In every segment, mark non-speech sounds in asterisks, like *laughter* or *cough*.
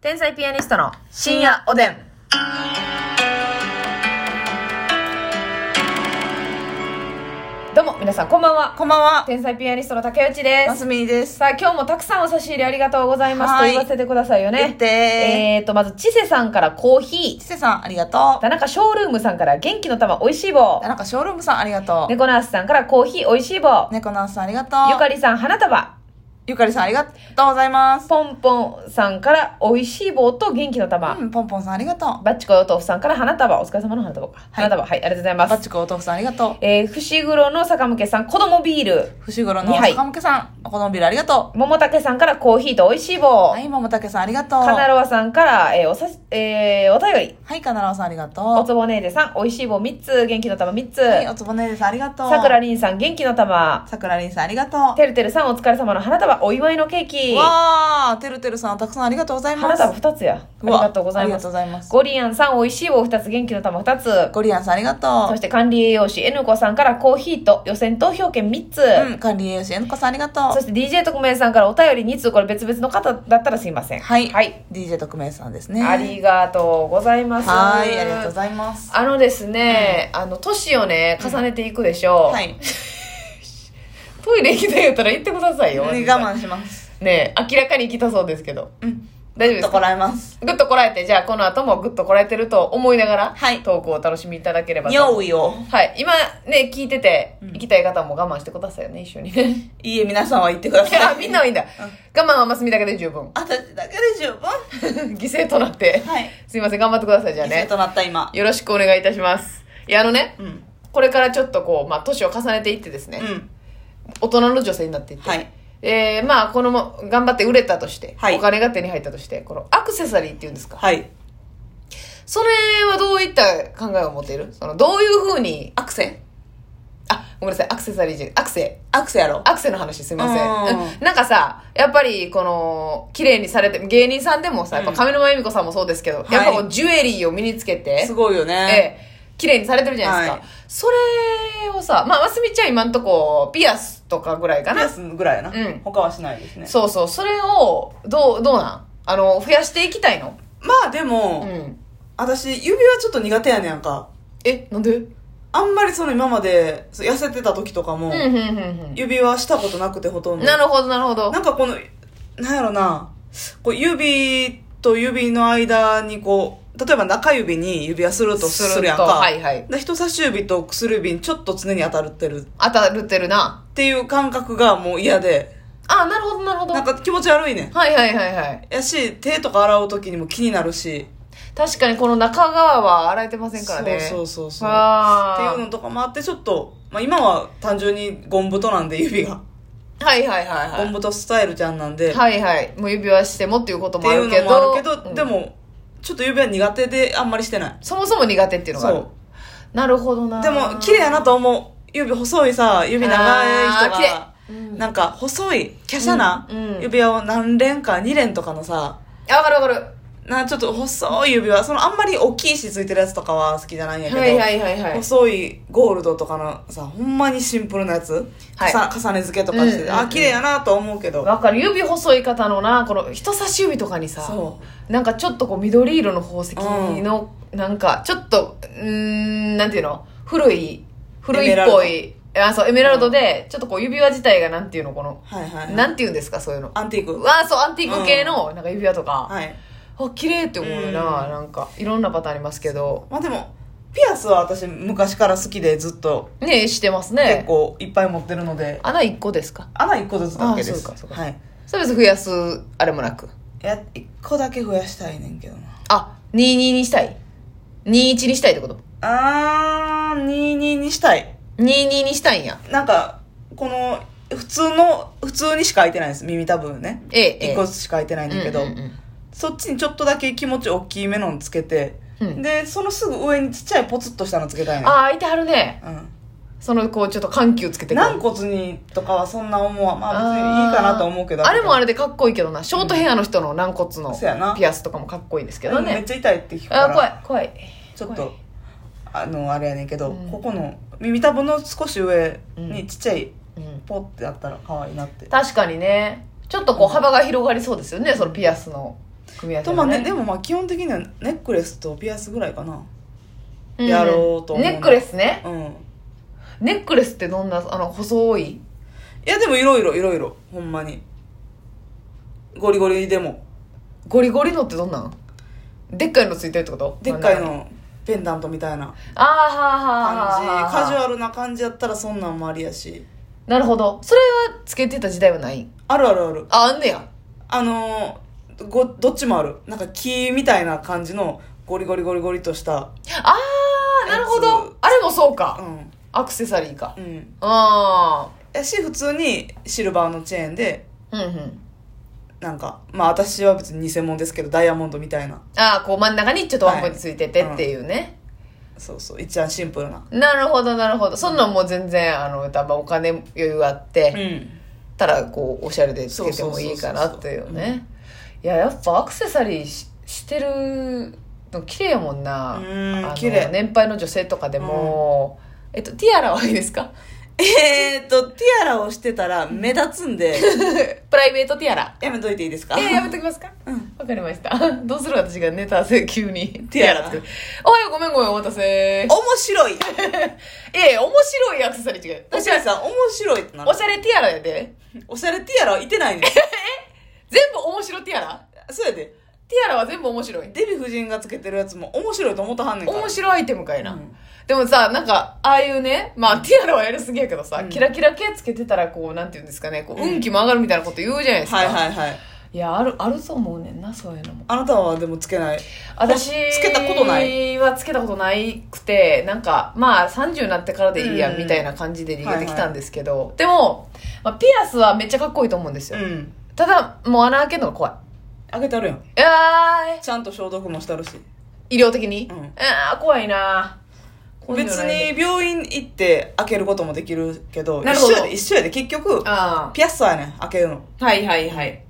天才ピアニストの深夜おでん。どうも、皆さんこんばんは。こんばんは。天才ピアニストの竹内で。ますすみです。さあ、今日もたくさんお差し入れありがとうございますとはい言わせてくださいよってえーと、まず、ちせさんからコーヒちせさん、ありがとー。田中ショールームさんから元気の玉おいしい棒う。。なんかショールームさん、ありがとう。猫ナースさんからコーヒーおいしい棒。猫ナースさん、ありがとう。ゆかりさん花束。ゆかりさん、ありがとうございます。ポンポンさんからおいしい棒と元気の玉。うん、ポンポンさん、ありがとう。バッチコお豆腐さんから花束。お疲れ様の花束か。花束。はい、ありがとうございます。バッチコお豆腐さん、ありがとう。えー、伏黒の坂向さん、子供ビール。伏黒の坂向さん、お好みビールありがと桃竹さんからコーヒーと美味しい棒。う。はい、桃竹さん、ありがとう。カナロワさんから、えー、おさし、えー、お便り。はい、カナロワさん、ありがとう。おつぼねーでさん、美味しい棒3つ。元気の玉3つ。はい、おつぼねーです、ありがとう。さくらりんさん、元気の玉。さくらりんさん、ありがとてるてるさん、お疲れ様の花束、お祝いのケーキ。う。わー、てるてるさん、たくさんありがとうございます。花束2つや。ありがとうございありがます。とうございます。ゴリアンさん、美味しい棒2つ、元気の玉2つ。ゴリアンさん、ありがとそして管理栄養士 N 子さんからコーヒーと予選投票券3つ。う。うん、管理栄養士、えのこさん、ありがとうそ。して DJ 特命さんからお便り2通、これ別々の方だったらすいません。はい。はい。DJ 特命さんですね。ありがとうございます。はい、ありがとうございます。あのですね、あの、年をね、重ねていくでしょう。はい。トイレ行きたいやったら行ってくださいよ。ね我慢します。ねえ明らかに行きたそうですけど。うん。大丈夫ですか？とこらえます。ぐっとこらえて、じゃあこの後もぐっとこらえてると思いながら、はいトークをお楽しみいただければと。用意を。はい。今ね、聞いてて、うん行きたい方も我慢してくださいよね、一緒にね。いいえ、皆さんは言ってくだいやさい。*laughs* みんなはいいんだ。我慢はますみだけで十分。私だけで十分？*laughs* 犠牲となって。はい。すいません、頑張ってください、じゃあね。犠牲となった今。よろしくお願いいたします。いや、あのね、うん。これからちょっとこう、まあ、年を重ねていってですね、うん。大人の女性になっていって、はい。えー、まあ、このも、頑張って売れたとして、はいお金が手に入ったとして、このアクセサリーっていうんですか？はい。それはどういった考えを持っている？その、どういうふうに、アクセあ、ごめんなさい、アクセサリーじゃ、アクセ、アクセやろ。アクセの話すいません。うんうんなんかさ、やっぱり、この、綺麗にされて、芸人さんでもさ、やっぱ上沼恵美子さんもそうですけど、はいやっぱこう、ジュエリーを身につけて、すごいよえね。え、綺麗にされてるじゃないですか。はいそれをさ、まあ、ますみちゃん今んとこ、ピアスとかぐらいかな。ピアスぐらいやな。うん他はしないですね。そうそう、それを、どう、どうなん？あの、増やしていきたいの？まあでうも、ん。私、指輪ちょっと苦手やねんか。え、なんで？うん、あんまりその今まで、そう痩せてた時とかもうん、、うん、指輪したことなくてほとうんん。ど。なるほど、なるほど。なんかこの、なんやろな、こう指と指の間にこう、例えば中指に指輪するとするやんか。はいはい。で人差し指と薬指にちょっと常に当たってるっ当たるってるな。ていう感覚がもう嫌で、あ、なるほど、なるほど。なんか気持ち悪いねん。はいはいはいはい。やし、手とか洗う時にも気になるし。確かにこの中側は洗えてませんからね。そうそうそうそう。あっていうのとかもあって、ちょっと、まあ今は単純にゴン太なんで指が。はいはいはいはい。ゴン太スタイルちゃんなんで。はいはい。もう指輪してもっていうことっていうもあるけど。のもあるけど、うんでも、ちょっと指輪苦手であんまりしてない。そもそも苦手っていうのがあるそう。なるほどな。でも、綺麗やなと思う。指細いさ、指長い人が、うんなんか細い、華奢な指輪を何連か2連とかのさ、あわかるわかる。なちょっと細い指輪、そのあんまり大きいしついてるやつとかは好きじゃないんやけど、はいはいはいはい。細いゴールドとかのさ、ほんまにシンプルなやつ、はい。重ね付けとかして、うんうんうんあ、綺麗やなと思うけど、わかる。指細い方のな、この人差し指とかにさ、そなんかちょっとこう緑色の宝石の、なんかちょっと、うーん、なんていうの？古い、古いっぽい、あ、そう、エメラルドで、ちょっとこう指輪自体がなんていうの、この、はいはい、はい。なんていうんですか、そういうの。アンティーク。うわそう、アンティーク系の、なんか指輪とか、はい。あ、綺麗って思うよな、うんなんか、いろんなパターンありますけど、まあでも、ピアスは私昔から好きでずっとねしてます結ね。構いっぱい持ってるので、穴1個ですか？穴1個ずつだけです。あそうかそうかはい。それ別に増やす、あれもなく？いや、1個だけ増やしたいねんけどな。あ、22にしたい ?21 にしたいってこと？あー、22にしたい。?22 にしたいんや。なんか、この、普通の、普通にしか開いてないんです。耳たぶんね。ええ、ええ。1個ずつしか開いてないんだけど、うんうんうんそっちにちょっとだけ気持ち大きめのつけて、うんで、そのすぐ上にちっちゃいポツッとしたのつけたいねん。ああ、いてはるね。うん。その、こう、ちょっと緩急つけて軟骨にとかはそんな思わまあ別にいいかなと思うけどあれもあれれでかっこいいけどな。ショートヘアの人の軟骨のピアスとかもかっこいいですけどね。めっちゃ痛いって聞くからあー怖い、怖い。ちょっとあのあれやねんけど、うんここの耳たぶの少し上うんにちっちゃいうんポッてやったら可愛いなって、確かにね。ちょっとこう幅が広がりそうですよね、そのピアスの。組み合わせとまあねねでもまあ基本的にはネックレスとピアスぐらいかな。うん。やろうと思うネックレスね。うん。いネックレスってどんなあの細い？やでもいろいろいろいろ。ほんまに。ゴリゴリでも。ゴリゴリのってどんなん？でっかいのついてるってこと？でっかいのペンダントみたいな。ああはあはあ感じはあはあカジュアルな感じやったらそんなんもありやし。なるほど。それはつけてた時代はない？あるあるある。ああんねや。あのーごどっちもある。なんか木みたいな感じのゴリゴリゴリゴリとした。ああなるほやどつ。あれもそううか、ん。アクセサリーか。うん。あやし普通にシルバーのチェーンであうんうん。なんかまあ私は別に偽物ですけどダイヤモンドみたいな。ああこう真ん中にちょっとワンポイントついててっていうね、そうそう一番シンプルな。なるほどなるほど。そんなんもう全然あの多分お金余裕あって、ん。たらこうおしゃれでつけてもいいかなっていうねいややっぱアクセサリーししてるの綺麗やもんな。うん綺麗。年配の女性とかでも、えっとティアラはいいですか？えー、っとティアラをしてたら目立つんで。*laughs* プライベートティアラ。やめといていいですか？えー、やめときますか？うん。わかりました。*laughs* どうする私がネタせ急にティアラ。作る。おはようごめんごめんお待たせ。面白い。*laughs* ええ面白いアクセサリー違う確かにさ面白いってなる。おしゃれティアラやで。おしゃれティアラはいてないねん全部面白ティアラ？そうやで。ティアラは全部面白い。デヴィ夫人がつけてるやつも面白いと思ったはんねんから。面白いアイテムかいな、うん。でもさなんかああいうねまあティアラはやりすぎやけどさ、うん。キラキラ系つけてたらこうなんていうんですかねこううん。運気も上がるみたいなこと言うじゃないですか、はいはいはい。いやあるあると思うねんなそういうのも。あなたはでもつけない私つけたことない。はつけたことないくてなんかまあ30になってからでいいやうんみたいな感じで逃げてきたんですけど、でも、まあ、ピアスはめっちゃかっこいいと思うんですよ、うんただもう穴開けるのが怖い。あげてあるやん。いやーちゃんと消毒もしてあるし。医療的に、うん。あー怖いな。別に病院行って開けることもできるけどなるほど。一緒やで一緒やで。結局あピアッサーやねん開けるの。あはいはいはい。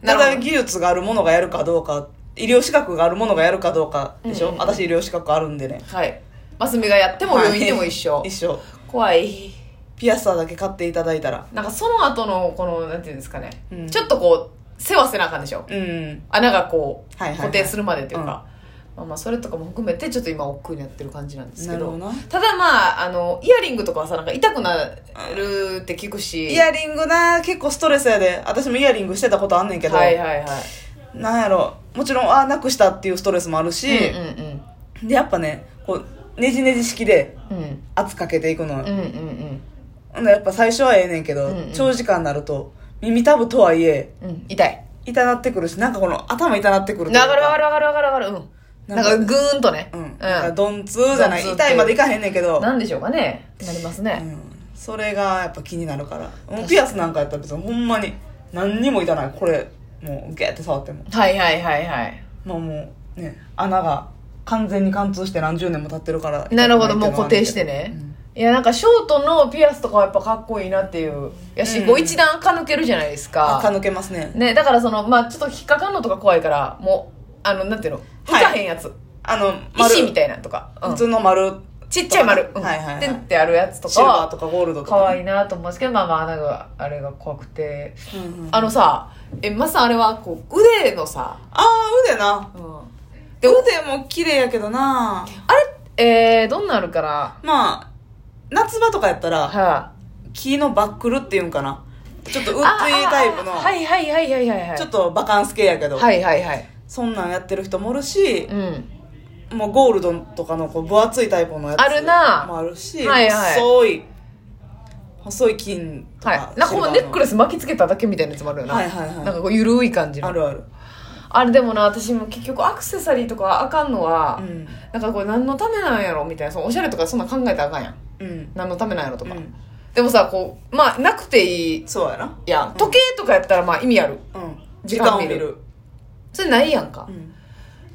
なたるほど。だ技術があるものがやるかどうか医療資格があるものがやるかどうかでしょ、うんうんうん。私医療資格あるんでね。はい。マスミがやっても病院でも一緒、*laughs* 一緒。怖いピアッサーだけ買っていただいたら。なんかその後のこのなんていうんですかね、うん。ちょっとこう世話せなあかんでしょ。うん。穴がこうはいはいはい。固定するまでっていうか、まあ、まあそれとかも含めてちょっと今億劫になってる感じなんですけど。ただまああのイヤリングとかはさなんか痛くなるって聞くし。イヤリングな結構ストレスやで。私もイヤリングしてたことあんねんけど、はいはいはい。なんやろ。もちろんあなくしたっていうストレスもあるし、うんうんでやっぱねこうねじねじ式で圧かけていくのよ、うんうんうんやっぱ最初はええねんけど、うんうん。長時間になると耳たぶとはいえうん痛い。痛なってくるしなんかこの頭痛なってくるというわかるわかるわかるわかるわかる。うん。なんんかグーンとね。うん、なんか鈍痛じゃない鈍痛。って痛いまでいかへんねんけど、なんでしょうかね。なりますね、うん、それがやっぱ気になるから。もうピアスなんかやったら別にほんまに何にも痛ない。これもうゲーって触っても。はいはいはいはい。まあもうね穴が完全に貫通して何十年も経ってるからなるほど。もう固定してね、いやなんかショートのピアスとかはやっぱかっこいいなっていう。やし、うん。こう一段垢抜けるじゃないですか。垢抜けますね。ね、だからその、まあちょっと引っかかんのとか怖いから、もう、あの、なんていうの？浮はい。かへんやつ。あの石みたいなとか。うん。普通の丸。ちっちゃい丸。うん。はいはいはい。てんってあるやつとシルバーかとかゴールドとか可愛いなと思うんですけど、まあまあ穴が、あれが怖くて。うんうん。あのさ、え、まさあれは、こう、腕のさ、ああ腕な。うん。で、腕も綺麗やけどな。あれ、えー、どんなあるかな？まあ夏場とかやったらは木のバックルっていうんかなちょっとウッあドイタイプのあはいはいはいはいはいはい。ちょっとバカンス系やけど、はいはいはい。そんなんやってる人もおるしう、ん。もうゴールドとかのこう分厚いタイプのやつあるなもあるし、はいはい細い細い金とか、はい。なんかネックレスス巻きつけただけみたいなやつもあるよな。はいはいはいなんかこう、ゆるい感じの。あるあるあれでもな私も結局アクセサリーとかあかんのは、うんなんかこれ何のためなんやろみたいなそのおしゃれとかそんな考えたらあかんやんうん。何のためなんやろとか、うん。でもさこうまあなくていい。そうやな。やん。時計とかやったらまあ意味ある。うん。時時間を見る。それないやんか、うん。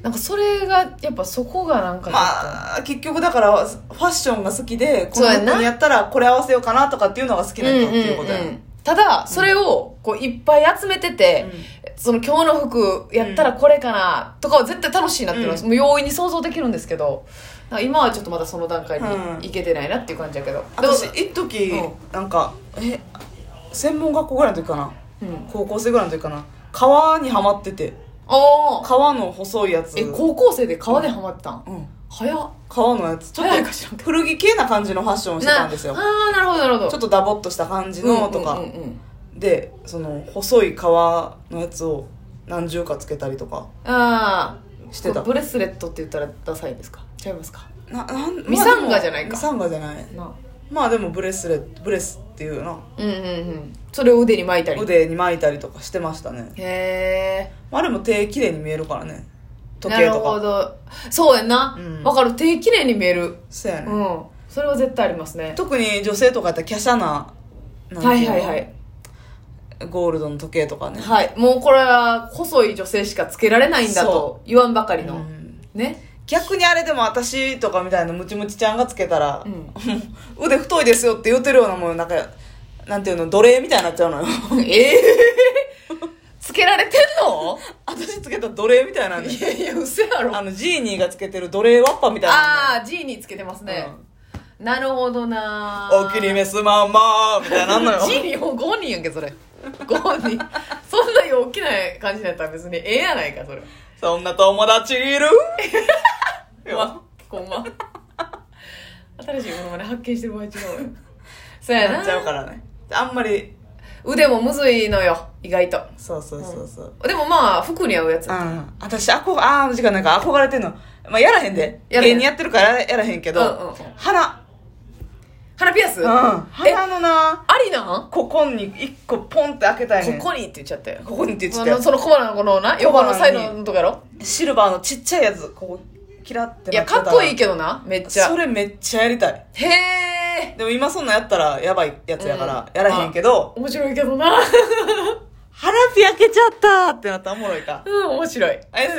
なんかそれがやっぱそこがなんかちょっと、まあ結局だからファッションが好きでこうやな。服にやったらこれ合わせようかなとかっていうのが好きな人っていうことやうんうんうんただそれをこういっぱい集めてて、その今日の服やったらこれかなとかは絶対楽しいなっていうのは、うん。もう容易に想像できるんですけど今はちょっとまだその段階にうんいけてないなっていう感じやけど、でも私一時うん。なんかえ専門学校ぐらいの時かな？うん。高校生ぐらいの時かな？川にはまってて。ああ革の細いやつ。え高校生で革でハマってたん、うん早っ。革のやつ。ちょっと古着系な感じのファッションをしてたんですよ。なああなるほどなるほど。ちょっとダボっとした感じのとか、うんうんうん。うんでその細い革のやつを何重かつけたりとか。ああしてた。ブレスレットって言ったらダサいですか？違いますか？ななんミサンガじゃないか。ミサンガじゃない？な。まあでもブレスレットブレスっていうな。うんうんうん。それを腕に巻いたり。腕に巻いたりとかしてましたね。へえまああれも手綺麗に見えるからね時なる計とか。ほど。そうやんな。うん。わ、かる。手綺麗に見える。そうやね、うん。それは絶対ありますね。特に女性とかやったら華奢ななんてはいいうの？はいはいゴールドの時計とかね。はい。もうこれは細い女性しかつけられないんだとそ言わんばかりの、うん。ね。逆にあれでも私とかみたいなムチムチちゃんがつけたら、うん。*laughs* 腕太いですよって言ってるようなもんなんかなんていうの？奴隷みたいになっちゃうのよ。*laughs* ええつけられてんの？私つけた奴隷みたいなんでいやいや嘘やろ。あのジーニーがつけてる奴隷ワッパみたいなああ G につけてますね、なるほどなお気に召すまんまみたいなのよ。G にもう5人やんけそれ。5人。そんなに大きな感じだったら別にええやないかそれ。そんな友達いる？*laughs* うわこんま。新しいものまね発見してる場合違うよ。*laughs* そうやな。なっちゃうからね。あんまり腕もむずいのよ意外と。そうそうそうそう、でもまあ服に合うやつうん、私憧れああ時間なんか憧れてんの。まあやらへんで。や芸人やってるからやらへんけど、うんうんうん。鼻。鼻ピアス、うん。え？鼻のなありなん？ここに一個ポンって開けたいここにって言っちゃったよ。ここにって言っちゃったよ。その小鼻のこのな横のサイドのとかやろ？シルバーのちっちゃいやつここキラっていやかっこいいけどなめっちゃ。それめっちゃやりたい。へえ *laughs* でも今そんなんやったらやばいやつやからやらへんけど、面白いけどな。腹ピ開けちゃったってなったらおもろいか。うん面白い。あれ